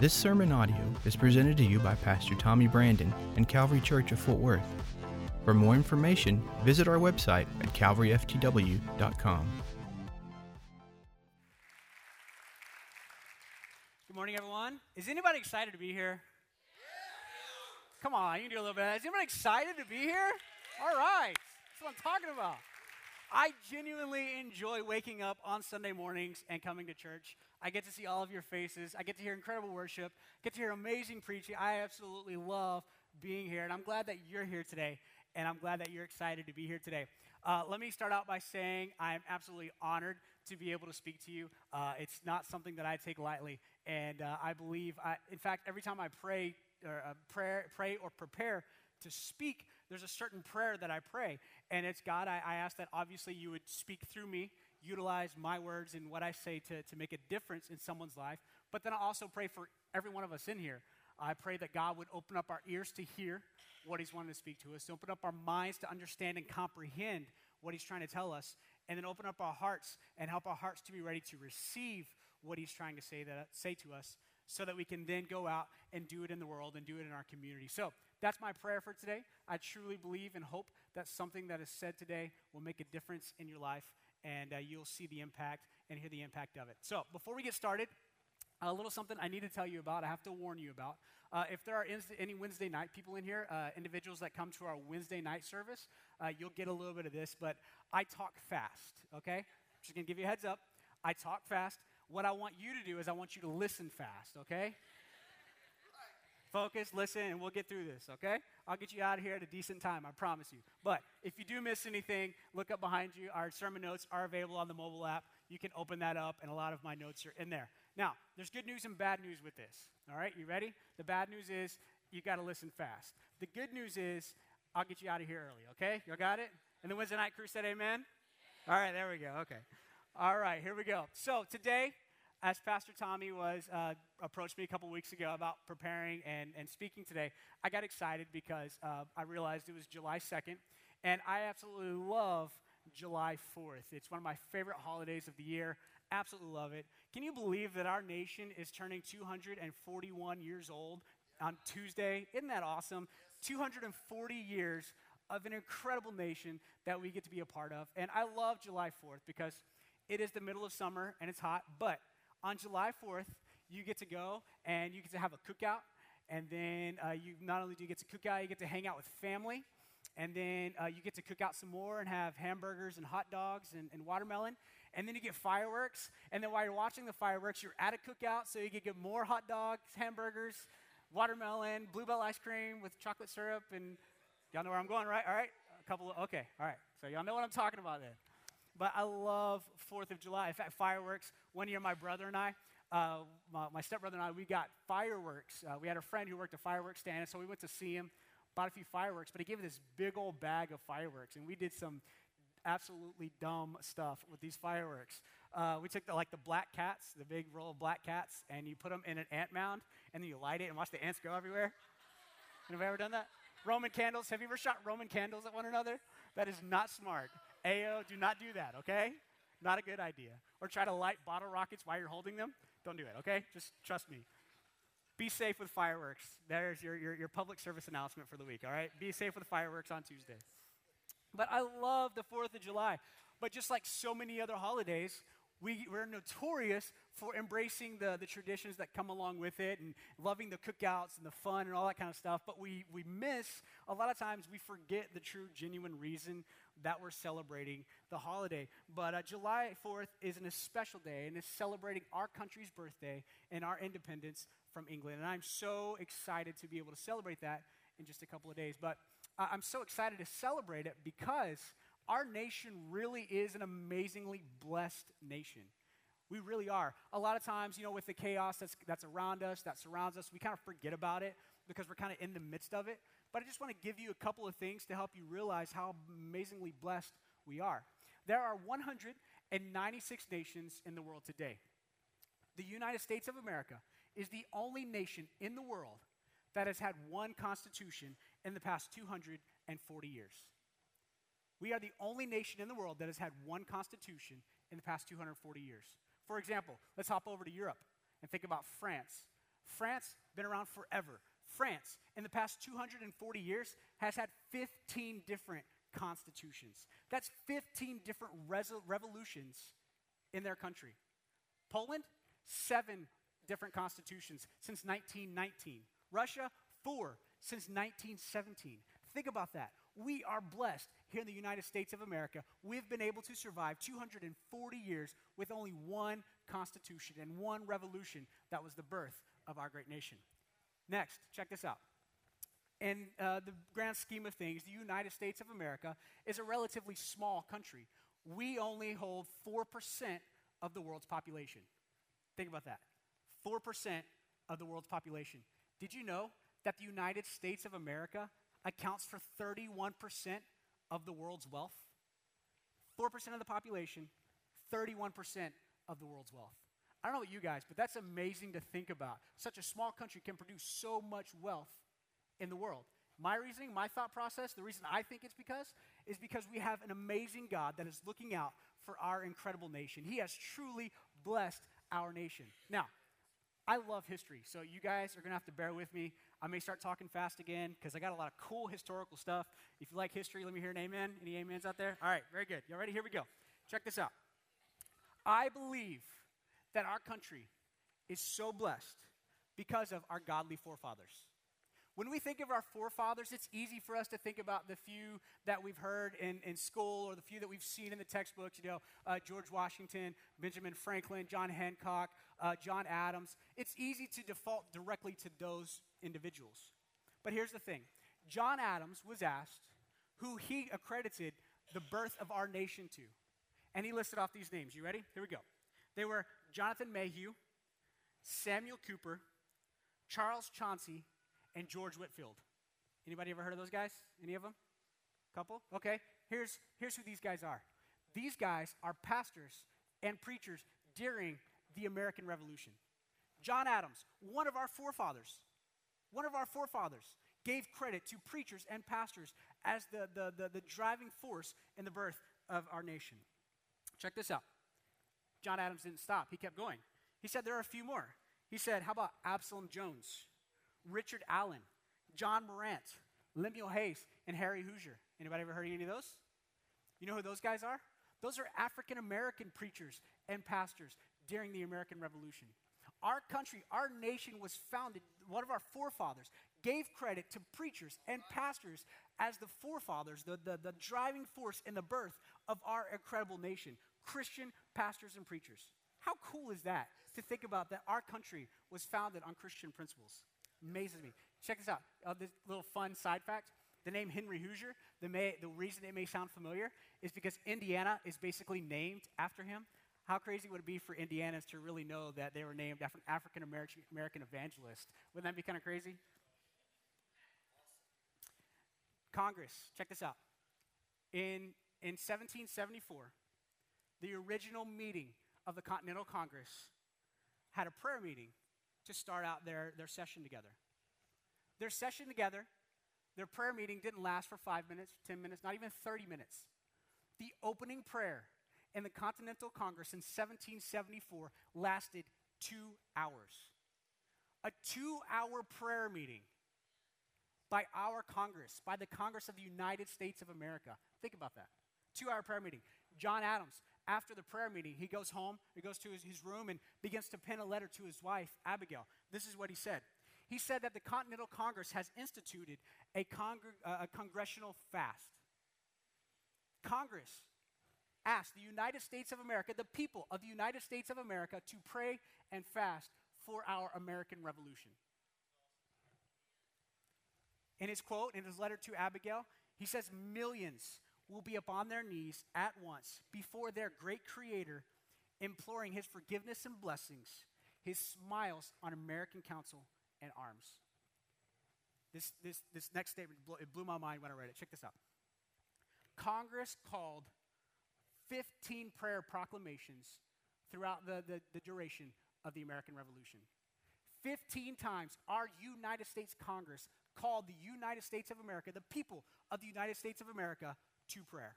This sermon audio is presented to you by Pastor Tommy Brandon and Calvary Church of Fort Worth. For more information, visit our website at calvaryftw.com. Good morning, everyone. Is anybody excited to be here? Come on, you can do a little bit. Is anybody excited to be here? All right. That's what I'm talking about. I genuinely enjoy waking up on Sunday mornings and coming to church. I get to see all of your faces. I get to hear incredible worship, get to hear amazing preaching. I absolutely love being here, and I'm glad that you're here today, and I'm glad that you're excited to be here today. Uh, let me start out by saying I'm absolutely honored to be able to speak to you. Uh, it's not something that I take lightly, and uh, I believe, I, in fact, every time I pray or uh, pray or prepare to speak, there's a certain prayer that I pray, and it's God. I, I ask that obviously you would speak through me utilize my words and what I say to, to make a difference in someone's life. But then I also pray for every one of us in here. I pray that God would open up our ears to hear what He's wanting to speak to us, to open up our minds to understand and comprehend what He's trying to tell us, and then open up our hearts and help our hearts to be ready to receive what He's trying to say, that, say to us so that we can then go out and do it in the world and do it in our community. So that's my prayer for today. I truly believe and hope that something that is said today will make a difference in your life and uh, you'll see the impact and hear the impact of it. So, before we get started, a little something I need to tell you about, I have to warn you about. Uh, if there are any Wednesday night people in here, uh, individuals that come to our Wednesday night service, uh, you'll get a little bit of this, but I talk fast, okay? Just gonna give you a heads up. I talk fast. What I want you to do is I want you to listen fast, okay? Focus, listen, and we'll get through this, okay? I'll get you out of here at a decent time, I promise you. But if you do miss anything, look up behind you. Our sermon notes are available on the mobile app. You can open that up, and a lot of my notes are in there. Now, there's good news and bad news with this, all right? You ready? The bad news is you got to listen fast. The good news is I'll get you out of here early, okay? Y'all got it? And the Wednesday night crew said amen? All right, there we go, okay. All right, here we go. So today, as Pastor Tommy was uh, approached me a couple weeks ago about preparing and, and speaking today, I got excited because uh, I realized it was July 2nd, and I absolutely love July 4th. It's one of my favorite holidays of the year. Absolutely love it. Can you believe that our nation is turning 241 years old on Tuesday? Isn't that awesome? 240 years of an incredible nation that we get to be a part of. And I love July 4th because it is the middle of summer and it's hot, but on July 4th, you get to go and you get to have a cookout. And then uh, you not only do you get to cook out, you get to hang out with family. And then uh, you get to cook out some more and have hamburgers and hot dogs and, and, watermelon. And then you get fireworks. And then while you're watching the fireworks, you're at a cookout, so you can get more hot dogs, hamburgers, watermelon, Blue Bell ice cream with chocolate syrup. And y'all know where I'm going, right? All right? A couple of, okay, all right. So y'all know what I'm talking about then. But I love 4th of July. In fact, fireworks. One year, my brother and I, uh, my, my, stepbrother and I, we got fireworks. Uh, we had a friend who worked a fireworks stand, and so we went to see him, bought a few fireworks, but he gave us this big old bag of fireworks, and we did some absolutely dumb stuff with these fireworks. Uh, we took the, like the black cats, the big roll of black cats, and you put them in an ant mound, and then you light it and watch the ants go everywhere. Have you ever done that? Roman candles. Have you ever shot Roman candles at one another? That is not smart. Ayo, do not do that, okay? Not a good idea. Or try to light bottle rockets while you're holding them. Don't do it, okay? Just trust me. Be safe with fireworks. There's your, your, your public service announcement for the week, all right? Be safe with fireworks on Tuesday. But I love the 4th of July. But just like so many other holidays, we, we're notorious for embracing the, the traditions that come along with it and loving the cookouts and the fun and all that kind of stuff. But we, we miss, a lot of times, we forget the true, genuine reason that we're celebrating the holiday. But uh, July 4th is an special day and is celebrating our country's birthday and our independence from England. And I'm so excited to be able to celebrate that in just a couple of days. But uh, I'm so excited to celebrate it because our nation really is an amazingly blessed nation. We really are. A lot of times, you know, with the chaos that's, that's around us, that surrounds us, we kind of forget about it because we're kind of in the midst of it. But I just want to give you a couple of things to help you realize how amazingly blessed we are. There are 196 nations in the world today. The United States of America is the only nation in the world that has had one constitution in the past 240 years. We are the only nation in the world that has had one constitution in the past 240 years. For example, let's hop over to Europe and think about France. France, been around forever. France, in the past 240 years, has had 15 different constitutions. That's 15 different reso- revolutions in their country. Poland, seven different constitutions since 1919. Russia, four since 1917. Think about that. We are blessed here in the United States of America. We've been able to survive 240 years with only one constitution and one revolution that was the birth of our great nation. Next, check this out. In uh, the grand scheme of things, the United States of America is a relatively small country. We only hold 4% of the world's population. Think about that 4% of the world's population. Did you know that the United States of America accounts for 31% of the world's wealth? 4% of the population, 31% of the world's wealth. I don't know about you guys, but that's amazing to think about. Such a small country can produce so much wealth in the world. My reasoning, my thought process, the reason I think it's because is because we have an amazing God that is looking out for our incredible nation. He has truly blessed our nation. Now, I love history, so you guys are going to have to bear with me. I may start talking fast again because I got a lot of cool historical stuff. If you like history, let me hear an amen. Any amens out there? All right, very good. Y'all ready? Here we go. Check this out. I believe that our country is so blessed because of our godly forefathers. When we think of our forefathers, it's easy for us to think about the few that we've heard in, in school or the few that we've seen in the textbooks, you know, uh, George Washington, Benjamin Franklin, John Hancock, uh, John Adams. It's easy to default directly to those individuals. But here's the thing John Adams was asked who he accredited the birth of our nation to. And he listed off these names. You ready? Here we go. They were Jonathan Mayhew, Samuel Cooper, Charles Chauncy, and George Whitefield. Anybody ever heard of those guys? Any of them? Couple? Okay. Here's, here's who these guys are. These guys are pastors and preachers during the American Revolution. John Adams, one of our forefathers, one of our forefathers, gave credit to preachers and pastors as the, the, the, the driving force in the birth of our nation. Check this out. John Adams didn't stop, he kept going. He said there are a few more. He said, How about Absalom Jones? Richard Allen, John Marrant, Lemuel Hayes, and Harry Hosier. Anybody ever heard of any of those? You know who those guys are? Those are African American preachers and pastors during the American Revolution. Our country, our nation was founded, one of our forefathers gave credit to preachers and pastors as the forefathers, the, the, the driving force in the birth of our incredible nation. Christian pastors and preachers. How cool is that to think about that our country was founded on Christian principles? Amazes me. Check this out. Uh, this little fun side fact. The name Henry Hosier, the, may, the reason it may sound familiar is because Indiana is basically named after him. How crazy would it be for Indianans to really know that they were named after an African American evangelist? Wouldn't that be kind of crazy? Congress, check this out. In, in 1774, the original meeting of the Continental Congress had a prayer meeting to start out their, their session together. Their session together, their prayer meeting didn't last for five minutes, 10 minutes, not even 30 minutes. The opening prayer in the Continental Congress in 1774 lasted two hours. A two hour prayer meeting by our Congress, by the Congress of the United States of America. Think about that. Two hour prayer meeting. John Adams, after the prayer meeting, he goes home, he goes to his, his room, and begins to pen a letter to his wife, Abigail. This is what he said. He said that the Continental Congress has instituted a, congr- uh, a congressional fast. Congress asked the United States of America, the people of the United States of America, to pray and fast for our American Revolution. In his quote, in his letter to Abigail, he says, Millions will be upon their knees at once before their great Creator, imploring His forgiveness and blessings, His smiles on American counsel and arms. This, this, this next statement, it blew my mind when I read it. Check this out. Congress called 15 prayer proclamations throughout the, the, the duration of the American Revolution. 15 times our United States Congress called the United States of America, the people of the United States of America, to prayer.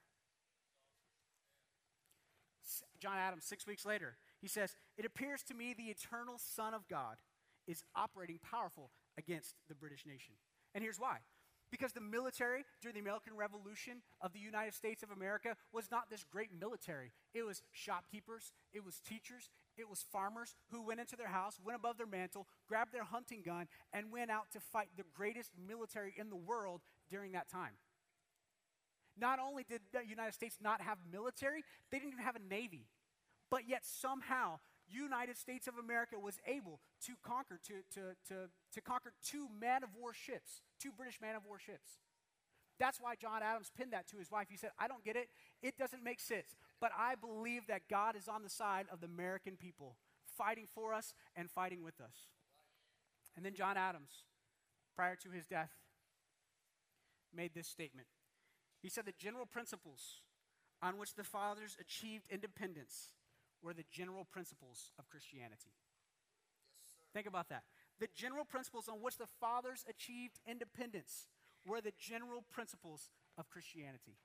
John Adams, six weeks later, he says, It appears to me the eternal Son of God is operating powerful against the British nation. And here's why. Because the military during the American Revolution of the United States of America was not this great military. It was shopkeepers, it was teachers, it was farmers who went into their house, went above their mantle, grabbed their hunting gun, and went out to fight the greatest military in the world during that time. Not only did the United States not have military, they didn't even have a navy. But yet somehow United States of America was able to conquer to, to, to, to conquer two man of war ships, two British man of war ships. That's why John Adams pinned that to his wife. He said, I don't get it. It doesn't make sense. But I believe that God is on the side of the American people, fighting for us and fighting with us. And then John Adams, prior to his death, made this statement. He said, The general principles on which the fathers achieved independence were the general principles of Christianity. Think about that. The general principles on which the fathers achieved independence were the general principles of Christianity.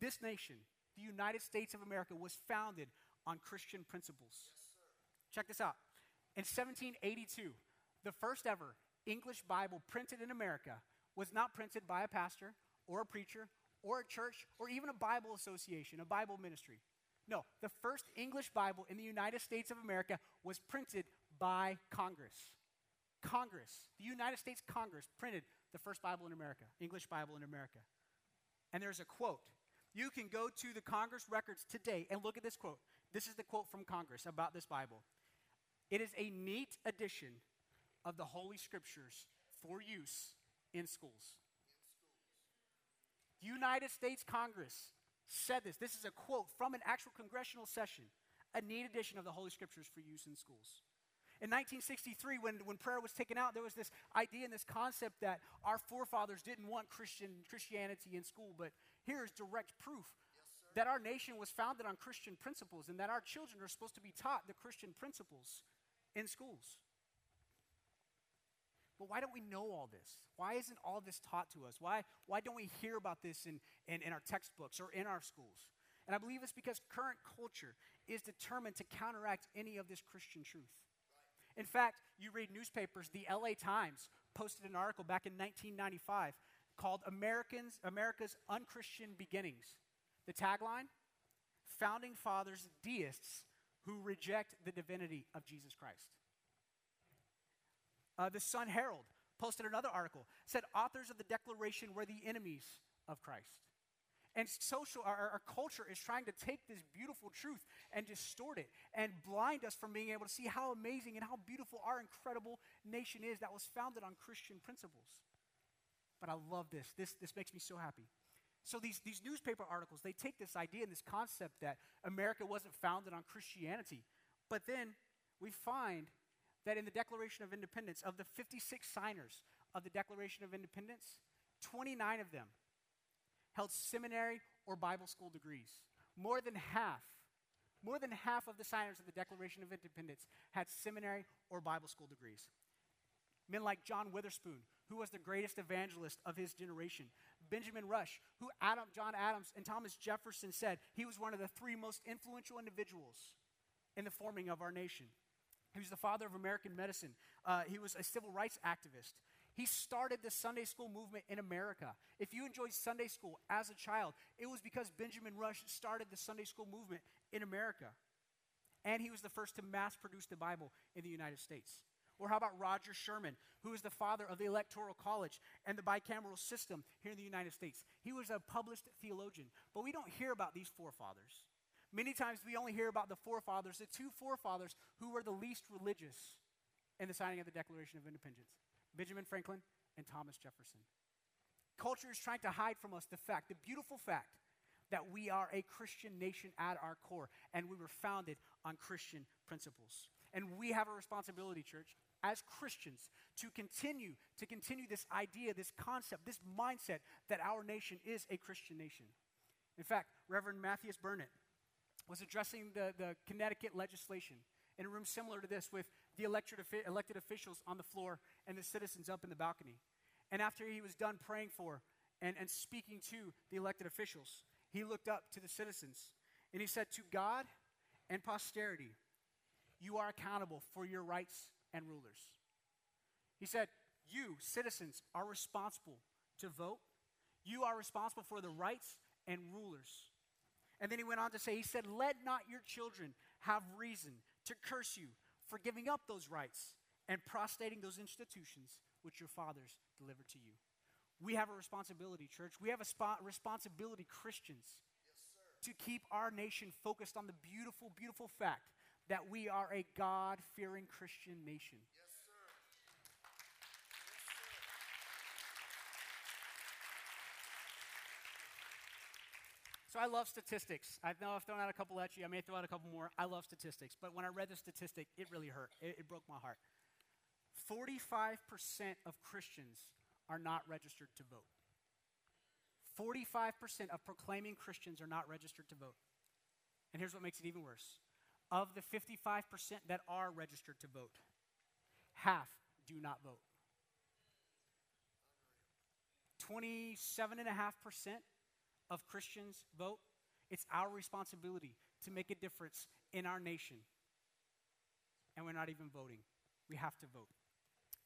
This nation, the United States of America, was founded on Christian principles. Yes, Check this out. In 1782, the first ever English Bible printed in America was not printed by a pastor or a preacher or a church or even a Bible association, a Bible ministry. No, the first English Bible in the United States of America was printed by Congress. Congress, the United States Congress, printed the first Bible in America, English Bible in America. And there's a quote. You can go to the Congress records today and look at this quote. This is the quote from Congress about this Bible. It is a neat addition of the Holy Scriptures for use in schools. United States Congress said this. This is a quote from an actual congressional session, a neat edition of the Holy Scriptures for use in schools. In 1963, when, when prayer was taken out, there was this idea and this concept that our forefathers didn't want Christian Christianity in school, but here is direct proof yes, that our nation was founded on Christian principles and that our children are supposed to be taught the Christian principles in schools. But why don't we know all this? Why isn't all this taught to us? Why, why don't we hear about this in, in, in our textbooks or in our schools? And I believe it's because current culture is determined to counteract any of this Christian truth. In fact, you read newspapers, the LA Times posted an article back in 1995 called Americans, America's Unchristian Beginnings. The tagline Founding Fathers Deists Who Reject the Divinity of Jesus Christ. Uh, the Sun Herald posted another article, said authors of the Declaration were the enemies of Christ. And social, our, our, culture is trying to take this beautiful truth and distort it and blind us from being able to see how amazing and how beautiful our incredible nation is that was founded on Christian principles. But I love this. This, this makes me so happy. So these, these newspaper articles, they take this idea and this concept that America wasn't founded on Christianity. But then we find that in the Declaration of Independence, of the 56 signers of the Declaration of Independence, 29 of them held seminary or Bible school degrees. More than half, more than half of the signers of the Declaration of Independence had seminary or Bible school degrees. Men like John Witherspoon, who was the greatest evangelist of his generation. Benjamin Rush, who Adam, John Adams and Thomas Jefferson said he was one of the three most influential individuals in the forming of our nation. He was the father of American medicine. Uh, he was a civil rights activist. He started the Sunday school movement in America. If you enjoyed Sunday school as a child, it was because Benjamin Rush started the Sunday school movement in America. And he was the first to mass produce the Bible in the United States. Or how about Roger Sherman, who is the father of the Electoral College and the bicameral system here in the United States? He was a published theologian. But we don't hear about these forefathers. Many times we only hear about the forefathers, the two forefathers who were the least religious in the signing of the Declaration of Independence Benjamin Franklin and Thomas Jefferson. Culture is trying to hide from us the fact, the beautiful fact, that we are a Christian nation at our core and we were founded on Christian principles. And we have a responsibility, church, as Christians to continue to continue this idea, this concept, this mindset that our nation is a Christian nation. In fact, Reverend Matthias Burnett was addressing the, the Connecticut legislation in a room similar to this with the elected, elected officials on the floor and the citizens up in the balcony. And after he was done praying for and, and speaking to the elected officials, he looked up to the citizens and he said, To God and posterity, you are accountable for your rights and rulers. He said, You, citizens, are responsible to vote. You are responsible for the rights and rulers. And then he went on to say, He said, Let not your children have reason to curse you for giving up those rights and prostrating those institutions which your fathers delivered to you. We have a responsibility, church. We have a spot, responsibility, Christians, yes, to keep our nation focused on the beautiful, beautiful fact that we are a God fearing Christian nation. Yes, So I love statistics. I know I've thrown out a couple at you. I may throw out a couple more. I love statistics. But when I read the statistic, it really hurt. It, it broke my heart. 45% of Christians are not registered to vote. 45% of proclaiming Christians are not registered to vote. And here's what makes it even worse of the 55% that are registered to vote, half do not vote. 27.5% of Christians vote. It's our responsibility to make a difference in our nation. And we're not even voting. We have to vote.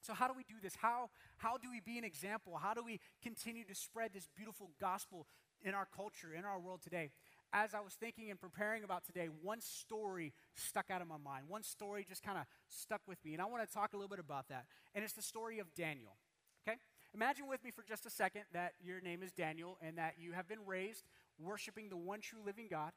So, how do we do this? How, how do we be an example? How do we continue to spread this beautiful gospel in our culture, in our world today? As I was thinking and preparing about today, one story stuck out of my mind. One story just kind of stuck with me. And I want to talk a little bit about that. And it's the story of Daniel. Okay? Imagine with me for just a second that your name is Daniel and that you have been raised worshiping the one true living God.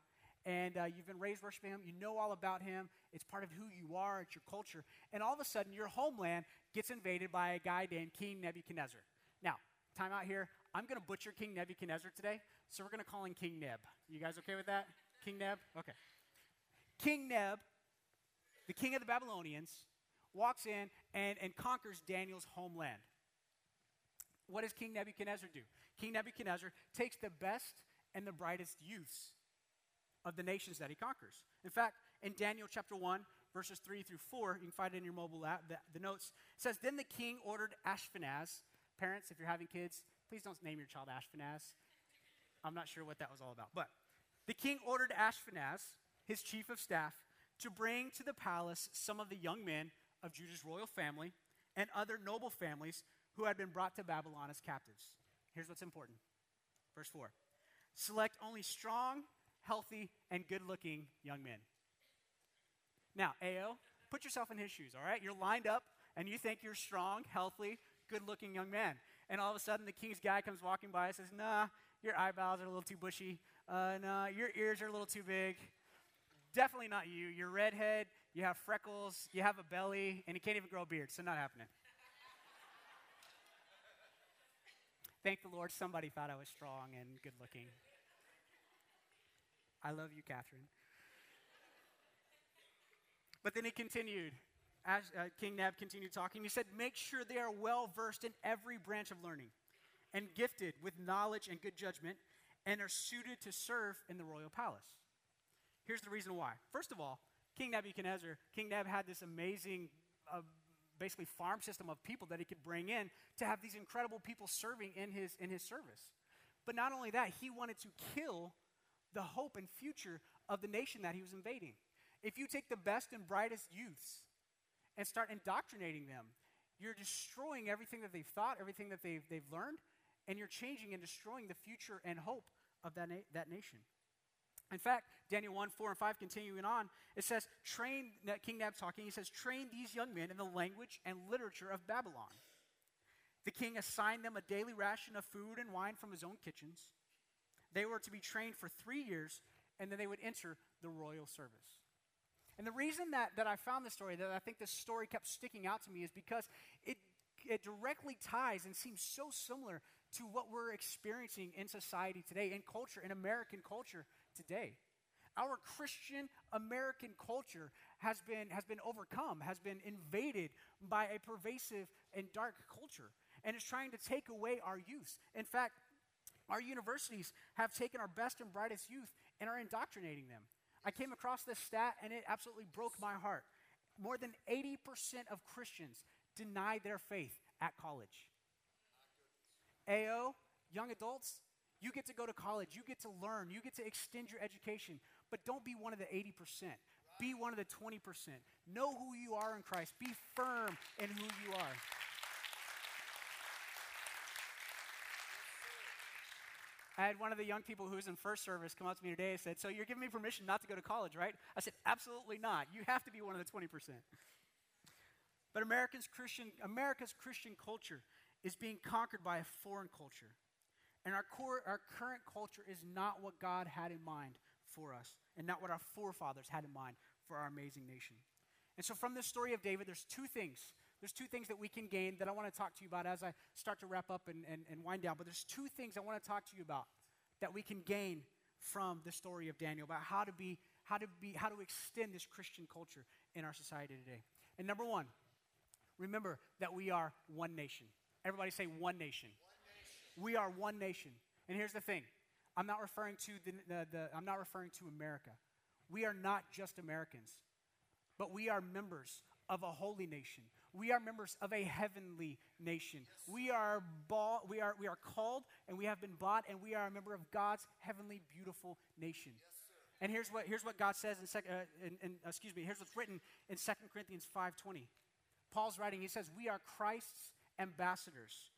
And uh, you've been raised worshiping Him. You know all about Him. It's part of who you are. It's your culture. And all of a sudden, your homeland gets invaded by a guy named King Nebuchadnezzar. Now, time out here. I'm going to butcher King Nebuchadnezzar today, so we're going to call him King Neb. You guys okay with that? King Neb? Okay. King Neb, the king of the Babylonians, walks in and, and conquers Daniel's homeland what does King Nebuchadnezzar do? King Nebuchadnezzar takes the best and the brightest youths of the nations that he conquers. In fact, in Daniel chapter 1, verses 3 through 4, you can find it in your mobile app, the, the notes, says, Then the king ordered Ashpenaz. Parents, if you're having kids, please don't name your child Ashpenaz. I'm not sure what that was all about. But the king ordered Ashpenaz, his chief of staff, to bring to the palace some of the young men of Judah's royal family and other noble families who had been brought to Babylon as captives. Here's what's important. Verse 4 Select only strong, healthy, and good looking young men. Now, Ao, put yourself in his shoes, all right? You're lined up and you think you're strong, healthy, good looking young man. And all of a sudden, the king's guy comes walking by and says, Nah, your eyebrows are a little too bushy. Uh, nah, your ears are a little too big. Definitely not you. You're redhead, you have freckles, you have a belly, and you can't even grow a beard, so not happening. Thank the Lord, somebody thought I was strong and good looking. I love you, Catherine. But then he continued. As uh, King Neb continued talking, he said, Make sure they are well versed in every branch of learning and gifted with knowledge and good judgment and are suited to serve in the royal palace. Here's the reason why. First of all, King Nebuchadnezzar, King Neb had this amazing uh, basically farm system of people that he could bring in to have these incredible people serving in his, in his service. But not only that, he wanted to kill the hope and future of the nation that he was invading. If you take the best and brightest youths and start indoctrinating them, you're destroying everything that they've thought, everything that they've, they've learned, and you're changing and destroying the future and hope of that, na- that nation. In fact, Daniel 1, 4, and 5, continuing on, it says, train, King Nab talking, he says, train these young men in the language and literature of Babylon. The king assigned them a daily ration of food and wine from his own kitchens. They were to be trained for three years, and then they would enter the royal service. And the reason that, that I found this story, that I think this story kept sticking out to me, is because it, it directly ties and seems so similar to what we're experiencing in society today, in culture, in American culture today. Our Christian American culture has been, has been overcome, has been invaded by a pervasive and dark culture, and is trying to take away our youth. In fact, our universities have taken our best and brightest youth and are indoctrinating them. I came across this stat and it absolutely broke my heart. More than 80% of Christians deny their faith at college. AO, young adults, you get to go to college, you get to learn, you get to extend your education, but don't be one of the 80%. Be one of the 20%. Know who you are in Christ. Be firm in who you are. I had one of the young people who was in first service come up to me today and said, So you're giving me permission not to go to college, right? I said, Absolutely not. You have to be one of the 20%. But America's Christian, America's Christian culture is being conquered by a foreign culture. And our, core, our current culture is not what God had in mind for us, and not what our forefathers had in mind for our amazing nation. And so, from this story of David, there's two things. There's two things that we can gain that I want to talk to you about as I start to wrap up and, and, and wind down. But there's two things I want to talk to you about that we can gain from the story of Daniel about how to be, how to be, how to extend this Christian culture in our society today. And number one, remember that we are one nation. Everybody say one nation. We are one nation. And here's the thing. I'm not referring to the, the, the, I'm not referring to America. We are not just Americans, but we are members of a holy nation. We are members of a heavenly nation. We are bought, we are we are called and we have been bought and we are a member of God's heavenly beautiful nation. Yes, and here's what here's what God says in, sec, uh, in, in excuse me, here's what's written in 2 Corinthians 5:20. Paul's writing, he says, "We are Christ's ambassadors.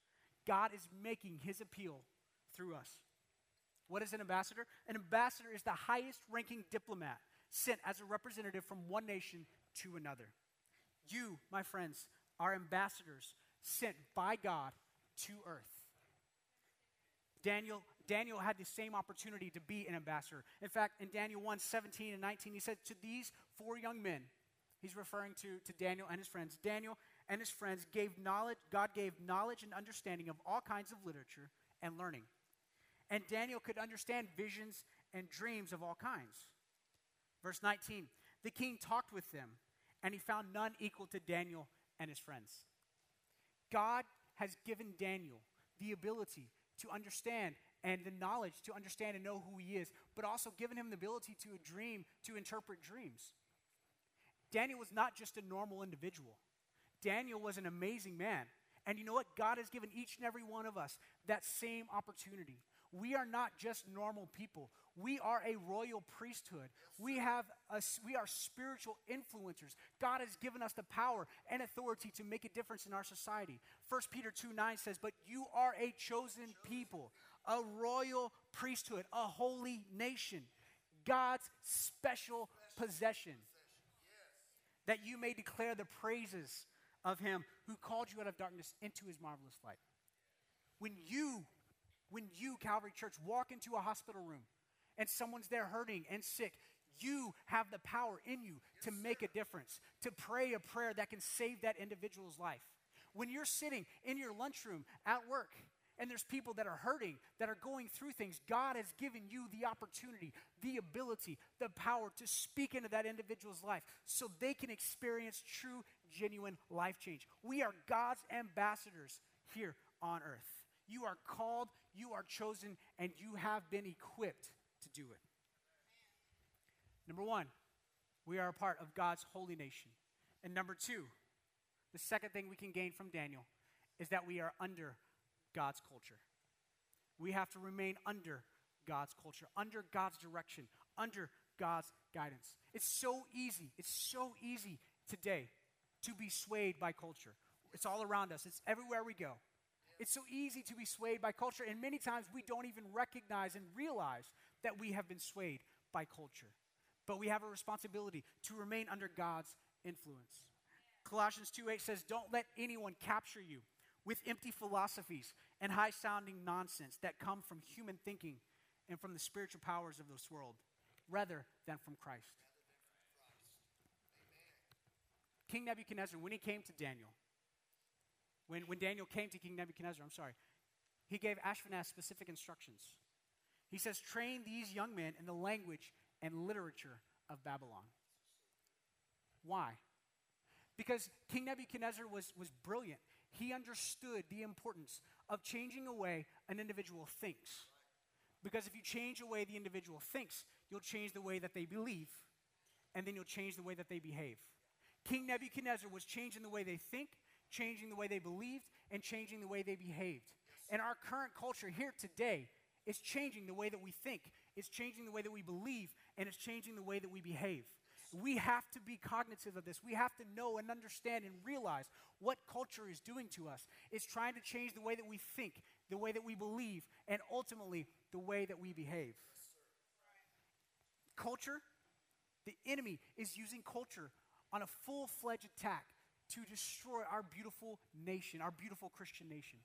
God is making his appeal through us." What is an ambassador? An ambassador is the highest ranking diplomat sent as a representative from one nation to another. You, my friends, are ambassadors sent by God to earth. Daniel, Daniel had the same opportunity to be an ambassador. In fact, in Daniel 1 17 and 19, he said, To these four young men, he's referring to, to Daniel and his friends. Daniel and his friends gave knowledge, God gave knowledge and understanding of all kinds of literature and learning. And Daniel could understand visions and dreams of all kinds. Verse 19, the king talked with them and he found none equal to Daniel and his friends. God has given Daniel the ability to understand and the knowledge to understand and know who he is, but also given him the ability to dream, to interpret dreams. Daniel was not just a normal individual. Daniel was an amazing man. And you know what? God has given each and every one of us that same opportunity. We are not just normal people. We are a royal priesthood. We, have a, we are spiritual influencers. God has given us the power and authority to make a difference in our society. 1 Peter 2 9 says, But you are a chosen people, a royal priesthood, a holy nation, God's special possession, that you may declare the praises of him who called you out of darkness into his marvelous light. When you, when you, Calvary Church, walk into a hospital room, and someone's there hurting and sick, you have the power in you to make a difference, to pray a prayer that can save that individual's life. When you're sitting in your lunchroom at work and there's people that are hurting, that are going through things, God has given you the opportunity, the ability, the power to speak into that individual's life so they can experience true, genuine life change. We are God's ambassadors here on earth. You are called, you are chosen, and you have been equipped to do it. Number one, we are a part of God's holy nation. And number two, the second thing we can gain from Daniel is that we are under God's culture. We have to remain under God's culture, under God's direction, under God's guidance. It's so easy, it's so easy today to be swayed by culture. It's all around us, it's everywhere we go. It's so easy to be swayed by culture, and many times we don't even recognize and realize that we have been swayed by culture. But we have a responsibility to remain under God's influence. Colossians 2 8 says, "Don't let anyone capture you with empty philosophies and high-sounding nonsense that come from human thinking and from the spiritual powers of this world, rather than from Christ." King Nebuchadnezzar, when he came to Daniel, when, when Daniel came to King Nebuchadnezzar, I'm sorry, he gave Ashpenaz specific instructions. He says, train these young men in the language and literature of Babylon. Why? Because King Nebuchadnezzar was, was brilliant. He understood the importance of changing a way an individual thinks. Because if you change the way the individual thinks, you'll change the way that they believe, and then you'll change the way that they behave. King Nebuchadnezzar was changing the way they think, changing the way they believed, and changing the way they behaved. And our current culture here today is changing the way that we think, it's changing the way that we believe, and it's changing the way that we behave. We have to be cognizant of this. We have to know and understand and realize what culture is doing to us. It's trying to change the way that we think, the way that we believe, and ultimately the way that we behave. Culture, the enemy is using culture on a full fledged attack to destroy our beautiful nation, our beautiful Christian nation.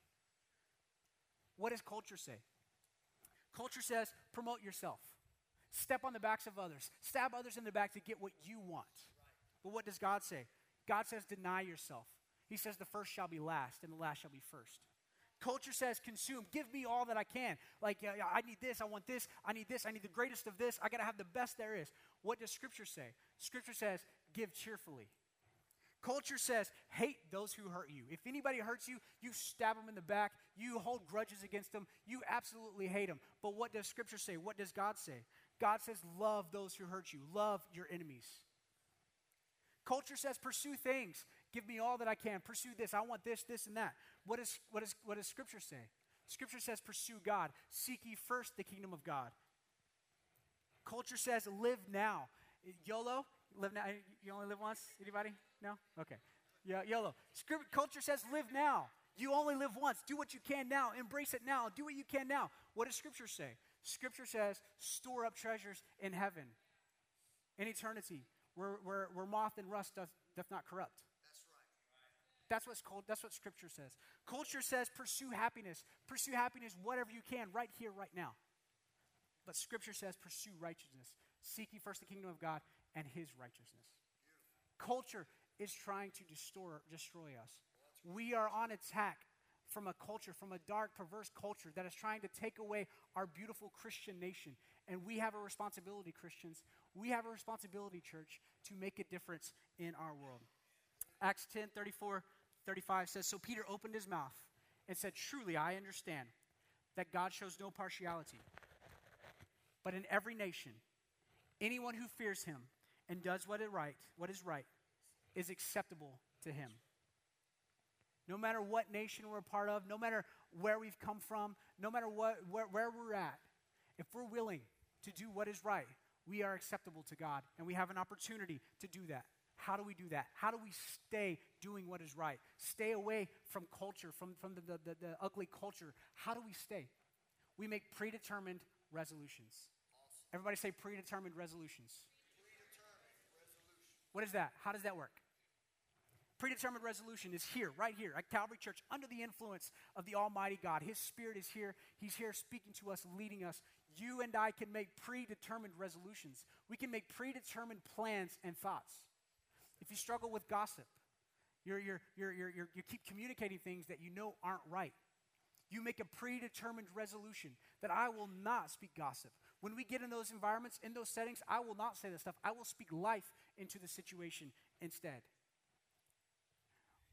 What does culture say? Culture says promote yourself, step on the backs of others, stab others in the back to get what you want. But what does God say? God says deny yourself. He says the first shall be last and the last shall be first. Culture says consume. Give me all that I can. Like, uh, I need this, I want this, I need this, I need the greatest of this, I got to have the best there is. What does Scripture say? Scripture says give cheerfully. Culture says, hate those who hurt you. If anybody hurts you, you stab them in the back, you hold grudges against them, you absolutely hate them. But what does Scripture say? What does God say? God says, love those who hurt you, love your enemies. Culture says, pursue things. Give me all that I can. Pursue this. I want this, this, and that. What, is, what, is, what does Scripture say? Scripture says, pursue God. Seek ye first the kingdom of God. Culture says, live now. YOLO, live now. You only live once? Anybody? No? Okay. Yeah, YOLO. Script, culture says live now. You only live once. Do what you can now. Embrace it now. Do what you can now. What does Scripture say? Scripture says store up treasures in heaven, in eternity, where, where, where moth and rust doth, doth not corrupt. That's right. That's what's called, that's what Scripture says. Culture says pursue happiness. Pursue happiness whatever you can, right here, right now. But Scripture says pursue righteousness. Seek ye first the kingdom of God and his righteousness. Culture is trying to destroy, destroy us. We are on attack from a culture, from a dark, perverse culture that is trying to take away our beautiful Christian nation. And we have a responsibility, Christians. We have a responsibility, church, to make a difference in our world. Acts 10 34, 35 says So Peter opened his mouth and said, Truly, I understand that God shows no partiality, but in every nation, anyone who fears him and does what is right, what is right, is acceptable to him. No matter what nation we're a part of, no matter where we've come from, no matter what, where, where we're at, if we're willing to do what is right, we are acceptable to God, and we have an opportunity to do that. How do we do that? How do we stay doing what is right? Stay away from culture, from, from the, the, the, the ugly culture. How do we stay? We make predetermined resolutions. Everybody say predetermined resolutions. What is that? How does that work? Predetermined resolution is here, right here at Calvary Church, under the influence of the Almighty God. His Spirit is here. He's here speaking to us, leading us. You and I can make predetermined resolutions. We can make predetermined plans and thoughts. If you struggle with gossip, you're, you're, you're, you're, you keep communicating things that you know aren't right. You make a predetermined resolution that I will not speak gossip. When we get in those environments, in those settings, I will not say this stuff. I will speak life into the situation instead.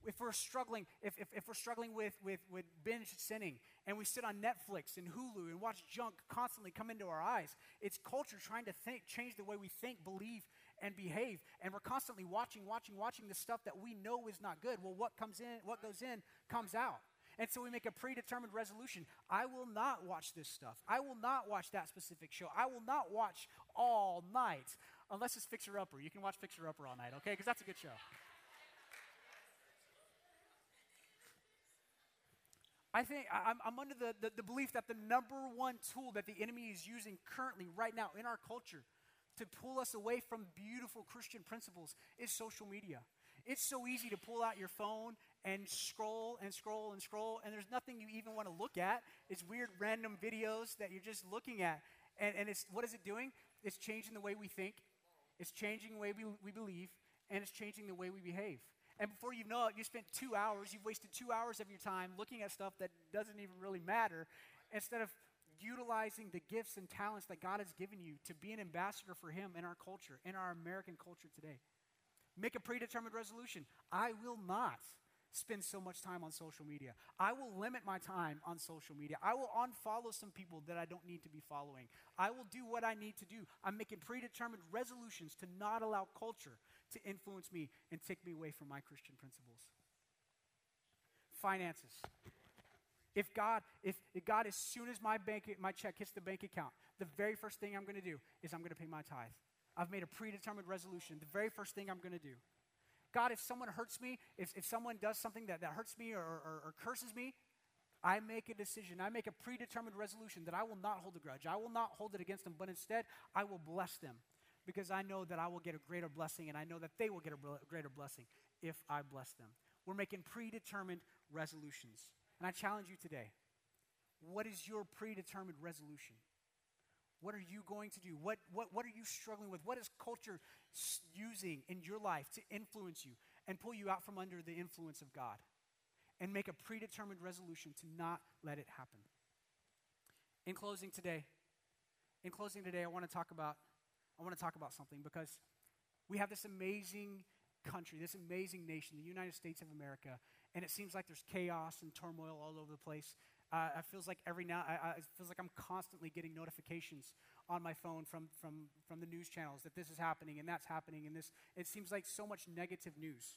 If we're struggling, if, if, if we're struggling with, with, with binge sinning and we sit on Netflix and Hulu and watch junk constantly come into our eyes, it's culture trying to think, change the way we think, believe, and behave. And we're constantly watching, watching, watching the stuff that we know is not good. Well, what comes in, what goes in, comes out. And so we make a predetermined resolution. I will not watch this stuff. I will not watch that specific show. I will not watch all night unless it's Fixer Upper. You can watch Fixer Upper all night, okay? Because that's a good show. I think I'm, I'm under the, the, the, belief that the number one tool that the enemy is using currently, right now, in our culture, to pull us away from beautiful Christian principles is social media. It's so easy to pull out your phone and scroll and scroll and scroll, and there's nothing you even want to look at. It's weird, random videos that you're just looking at. And, and it's, what is it doing? It's changing the way we think, it's changing the way we, we believe, and it's changing the way we behave. And before you know it, you spent two hours, you've wasted two hours of your time looking at stuff that doesn't even really matter instead of utilizing the gifts and talents that God has given you to be an ambassador for Him in our culture, in our American culture today. Make a predetermined resolution. I will not spend so much time on social media. I will limit my time on social media. I will unfollow some people that I don't need to be following. I will do what I need to do. I'm making predetermined resolutions to not allow culture to influence me and take me away from my Christian principles. Finances. If God, if, if God, as soon as my bank, my check hits the bank account, the very first thing I'm going to do is I'm going to pay my tithe. I've made a predetermined resolution. The very first thing I'm going to do. God, if someone hurts me, if, if someone does something that, that hurts me or, or, or curses me, I make a decision. I make a predetermined resolution that I will not hold a grudge. I will not hold it against them, but instead, I will bless them because I know that I will get a greater blessing and I know that they will get a greater blessing if I bless them. We're making predetermined resolutions. And I challenge you today what is your predetermined resolution? What are you going to do? What, what, what are you struggling with? What is culture using in your life to influence you and pull you out from under the influence of God? And make a predetermined resolution to not let it happen. In closing today, in closing today, I want to talk about I want to talk about something because we have this amazing country, this amazing nation, the United States of America, and it seems like there's chaos and turmoil all over the place. Uh, it feels like every now, I, I, it feels like I'm constantly getting notifications on my phone from, from, from the news channels that this is happening and that's happening, and this. It seems like so much negative news.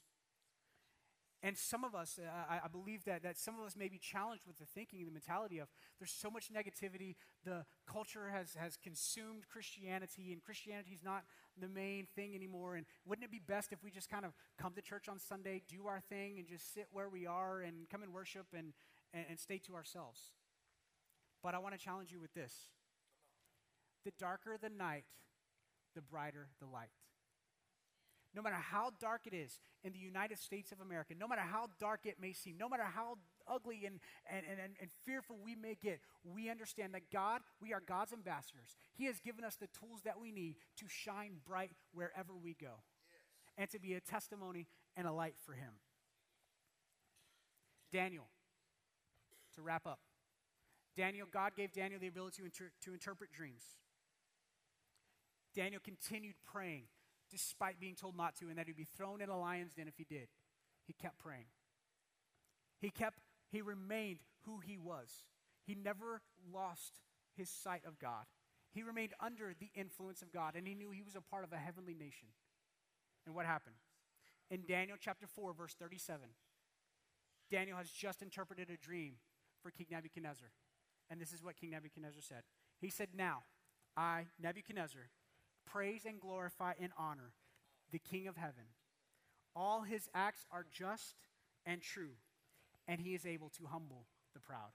And some of us, uh, I, I, believe that, that some of us may be challenged with the thinking and the mentality of there's so much negativity. The culture has, has consumed Christianity, and Christianity is not the main thing anymore. And wouldn't it be best if we just kind of come to church on Sunday, do our thing, and just sit where we are and come and worship and, and, and stay to ourselves? But I want to challenge you with this the darker the night, the brighter the light no matter how dark it is in the United States of America, no matter how dark it may seem, no matter how ugly and, and, and, and fearful we may get, we understand that God, we are God's ambassadors. He has given us the tools that we need to shine bright wherever we go yes. and to be a testimony and a light for Him. Daniel, to wrap up. Daniel, God gave Daniel the ability to, inter- to interpret dreams. Daniel continued praying despite being told not to, and that he'd be thrown in a lion's den if he did. He kept praying. He kept, he remained who he was. He never lost his sight of God. He remained under the influence of God, and he knew he was a part of a heavenly nation. And what happened? In Daniel chapter 4, verse 37, Daniel has just interpreted a dream for King Nebuchadnezzar. And this is what King Nebuchadnezzar said. He said, Now, I, Nebuchadnezzar, praise and glorify and honor the King of heaven. All his acts are just and true, and he is able to humble the proud.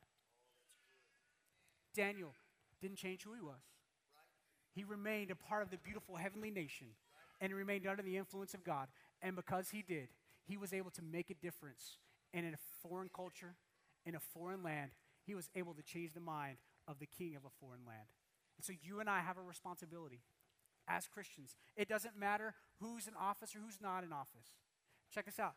Daniel didn't change who he was. He remained a part of the beautiful heavenly nation and remained under the influence of God. And because he did, he was able to make a difference. In a foreign culture, in a foreign land, he was able to change the mind of the king of a foreign land. And so you and I have a responsibility as Christians. It doesn't matter who's in office or who's not in office. Check this out.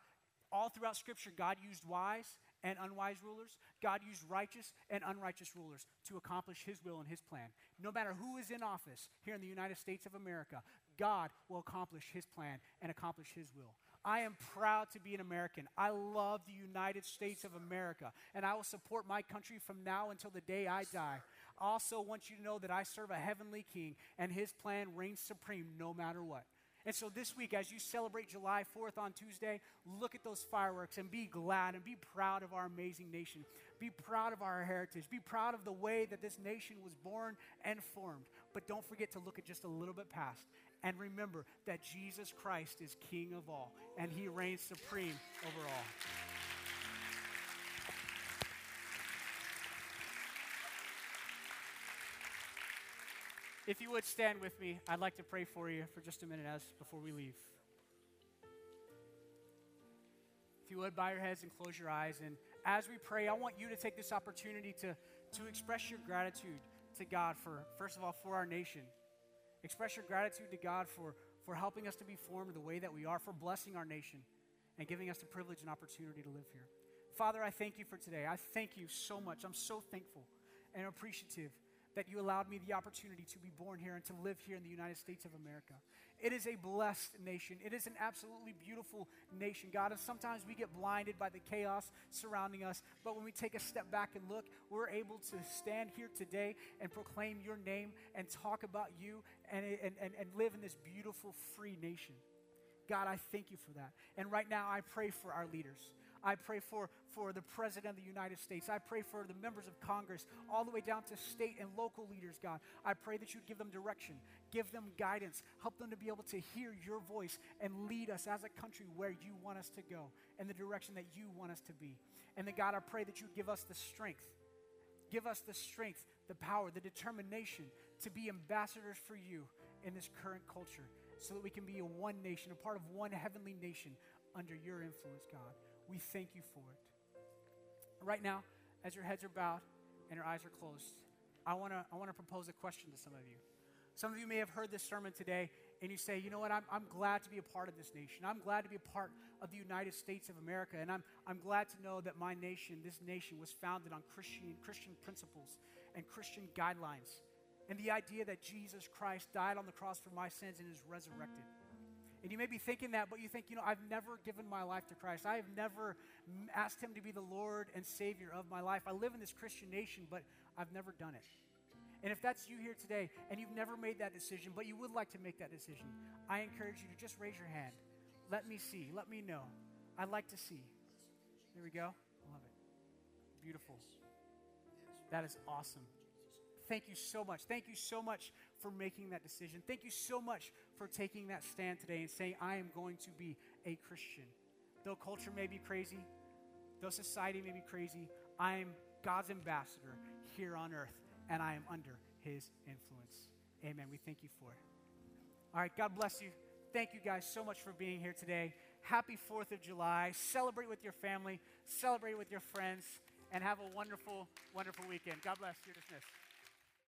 All throughout Scripture, God used wise and unwise rulers. God used righteous and unrighteous rulers to accomplish His will and His plan. No matter who is in office here in the United States of America, God will accomplish His plan and accomplish His will. I am proud to be an American. I love the United States of America, and I will support my country from now until the day I die also want you to know that I serve a heavenly king and his plan reigns supreme no matter what. And so this week, as you celebrate July 4th on Tuesday, look at those fireworks and be glad and be proud of our amazing nation. Be proud of our heritage. Be proud of the way that this nation was born and formed. But don't forget to look at just a little bit past and remember that Jesus Christ is King of all and he reigns supreme over all. If you would stand with me, I'd like to pray for you for just a minute as before we leave. If you would bow your heads and close your eyes. And as we pray, I want you to take this opportunity to, to express your gratitude to God for, first of all, for our nation. Express your gratitude to God for, for helping us to be formed the way that we are, for blessing our nation and giving us the privilege and opportunity to live here. Father, I thank you for today. I thank you so much. I'm so thankful and appreciative that you allowed me the opportunity to be born here and to live here in the United States of America. It is a blessed nation. It is an absolutely beautiful nation, God. And sometimes we get blinded by the chaos surrounding us, but when we take a step back and look, we're able to stand here today and proclaim your name and talk about you and, and, and, and live in this beautiful, free nation. God, I thank you for that. And right now, I pray for our leaders. I pray for, for the President of the United States. I pray for the members of Congress, all the way down to state and local leaders, God. I pray that you'd give them direction, give them guidance, help them to be able to hear your voice and lead us as a country where you want us to go, and the direction that you want us to be. And then, God, I pray that you'd give us the strength. Give us the strength, the power, the determination to be ambassadors for you in this current culture so that we can be a one nation, a part of one heavenly nation under your influence, God. We thank you for it. Right now, as your heads are bowed and your eyes are closed, I want to I wanna propose a question to some of you. Some of you may have heard this sermon today and you say, you know what, I'm, I'm glad to be a part of this nation. I'm glad to be a part of the United States of America. And I'm, I'm glad to know that my nation, this nation, was founded on Christian, Christian principles and Christian guidelines and the idea that Jesus Christ died on the cross for my sins and is resurrected. And you may be thinking that, but you think, you know, I've never given my life to Christ. I have never asked Him to be the Lord and Savior of my life. I live in this Christian nation, but I've never done it. And if that's you here today and you've never made that decision, but you would like to make that decision, I encourage you to just raise your hand. Let me see. Let me know. I'd like to see. There we go. I love it. Beautiful. That is awesome thank you so much. Thank you so much for making that decision. Thank you so much for taking that stand today and saying, I am going to be a Christian. Though culture may be crazy, though society may be crazy, I am God's ambassador here on earth, and I am under his influence. Amen. We thank you for it. All right, God bless you. Thank you guys so much for being here today. Happy 4th of July. Celebrate with your family, celebrate with your friends, and have a wonderful, wonderful weekend. God bless. You're dismissed.